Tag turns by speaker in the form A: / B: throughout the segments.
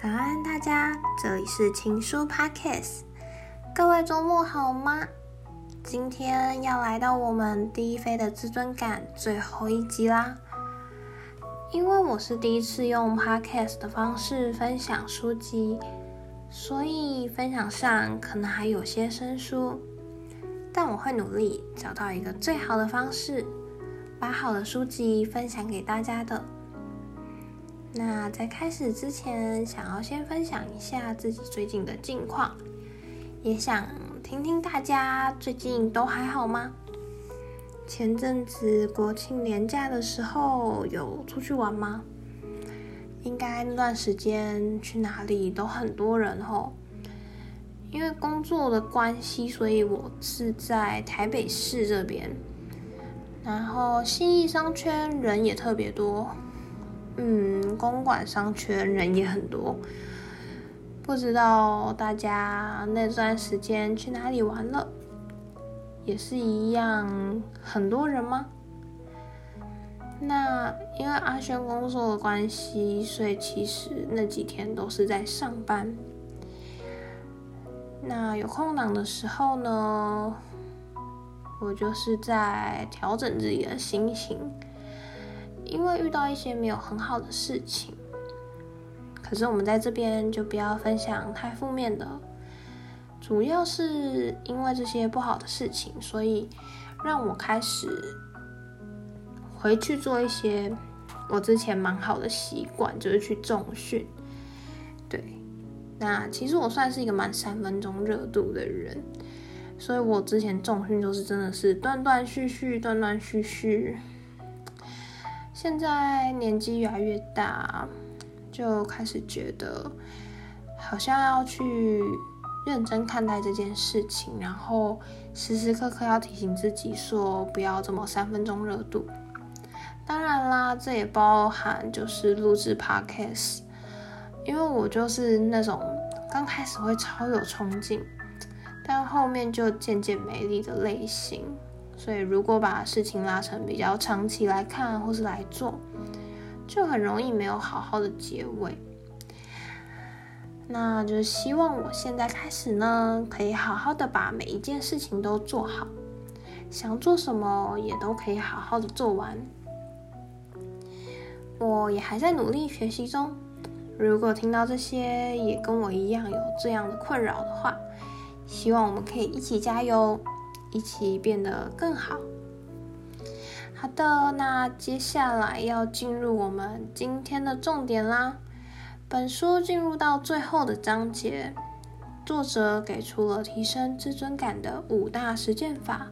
A: 早安，大家，这里是情书 Podcast。各位周末好吗？今天要来到我们低飞的自尊感最后一集啦。因为我是第一次用 Podcast 的方式分享书籍，所以分享上可能还有些生疏，但我会努力找到一个最好的方式，把好的书籍分享给大家的。那在开始之前，想要先分享一下自己最近的近况，也想听听大家最近都还好吗？前阵子国庆连假的时候有出去玩吗？应该那段时间去哪里都很多人吼。因为工作的关系，所以我是在台北市这边，然后信义商圈人也特别多。嗯，公馆商圈人也很多，不知道大家那段时间去哪里玩了？也是一样很多人吗？那因为阿轩工作的关系，所以其实那几天都是在上班。那有空档的时候呢，我就是在调整自己的心情。因为遇到一些没有很好的事情，可是我们在这边就不要分享太负面的。主要是因为这些不好的事情，所以让我开始回去做一些我之前蛮好的习惯，就是去重训。对，那其实我算是一个蛮三分钟热度的人，所以我之前重训就是真的是断断续续，断断续续。现在年纪越来越大，就开始觉得好像要去认真看待这件事情，然后时时刻刻要提醒自己说不要这么三分钟热度。当然啦，这也包含就是录制 Podcast，因为我就是那种刚开始会超有冲劲，但后面就渐渐没力的类型。所以，如果把事情拉成比较长期来看，或是来做，就很容易没有好好的结尾。那就希望我现在开始呢，可以好好的把每一件事情都做好，想做什么也都可以好好的做完。我也还在努力学习中。如果听到这些也跟我一样有这样的困扰的话，希望我们可以一起加油。一起变得更好。好的，那接下来要进入我们今天的重点啦。本书进入到最后的章节，作者给出了提升自尊感的五大实践法，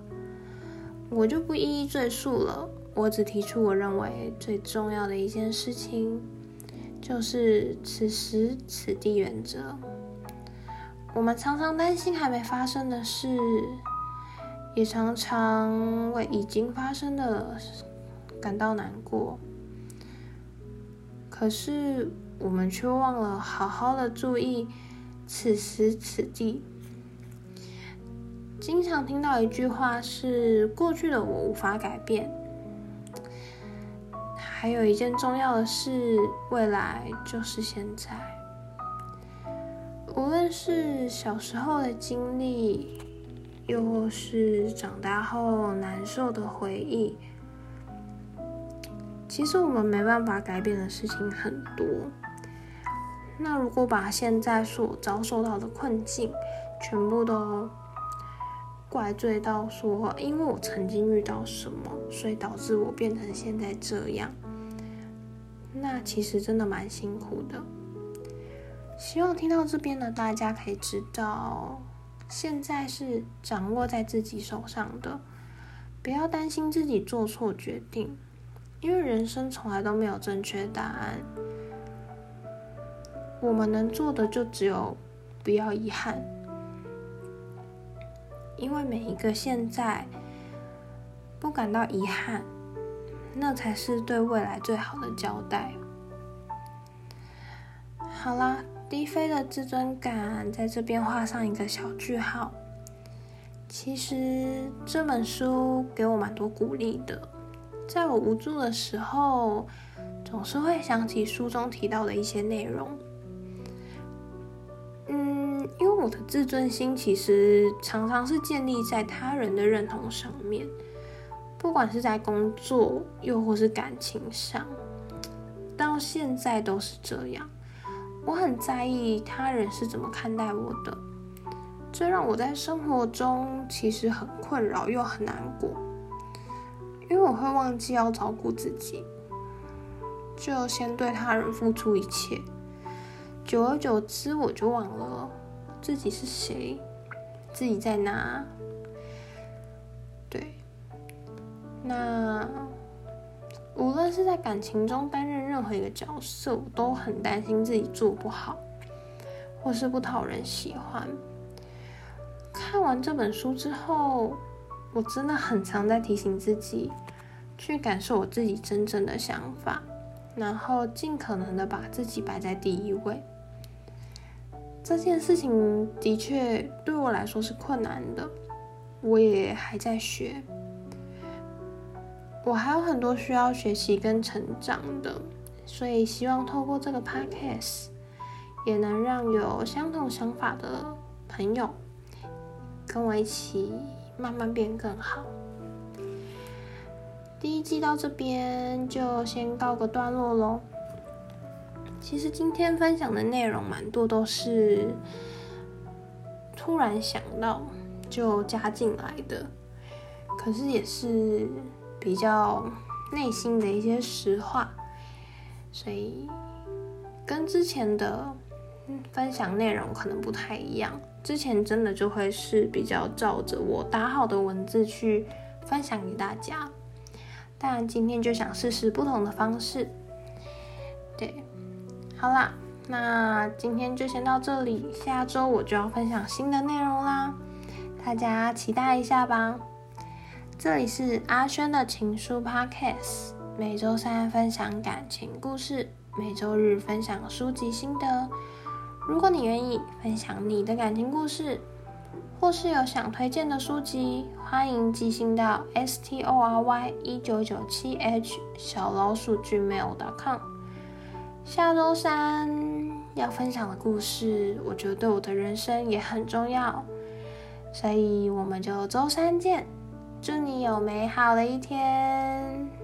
A: 我就不一一赘述了。我只提出我认为最重要的一件事情，就是此时此地原则。我们常常担心还没发生的事。也常常为已经发生的感到难过，可是我们却忘了好好的注意此时此地。经常听到一句话是：“过去的我无法改变。”还有一件重要的事，未来就是现在。无论是小时候的经历。又或是长大后难受的回忆，其实我们没办法改变的事情很多。那如果把现在所遭受到的困境全部都怪罪到说，因为我曾经遇到什么，所以导致我变成现在这样，那其实真的蛮辛苦的。希望听到这边的大家可以知道。现在是掌握在自己手上的，不要担心自己做错决定，因为人生从来都没有正确答案。我们能做的就只有不要遗憾，因为每一个现在不感到遗憾，那才是对未来最好的交代。好啦。低飞的自尊感在这边画上一个小句号。其实这本书给我蛮多鼓励的，在我无助的时候，总是会想起书中提到的一些内容。嗯因为我的自尊心其实常常是建立在他人的认同上面，不管是在工作又或是感情上，到现在都是这样。我很在意他人是怎么看待我的，这让我在生活中其实很困扰又很难过，因为我会忘记要照顾自己，就先对他人付出一切。久而久之，我就忘了自己是谁，自己在哪。对，那无论是在感情中担任任何一个角色，我都很担心自己做不好，或是不讨人喜欢。看完这本书之后，我真的很常在提醒自己，去感受我自己真正的想法，然后尽可能的把自己摆在第一位。这件事情的确对我来说是困难的，我也还在学，我还有很多需要学习跟成长的，所以希望透过这个 podcast，也能让有相同想法的朋友跟我一起慢慢变更好。第一季到这边就先告个段落喽。其实今天分享的内容蛮多，都是突然想到就加进来的，可是也是比较内心的一些实话，所以跟之前的分享内容可能不太一样。之前真的就会是比较照着我打好的文字去分享给大家，但今天就想试试不同的方式，对。好啦，那今天就先到这里，下周我就要分享新的内容啦，大家期待一下吧。这里是阿轩的情书 Podcast，每周三分享感情故事，每周日分享书籍心得。如果你愿意分享你的感情故事，或是有想推荐的书籍，欢迎寄信到 s t o r y 一九九七 h 小老鼠 gmail.com。下周三要分享的故事，我觉得对我的人生也很重要，所以我们就周三见，祝你有美好的一天。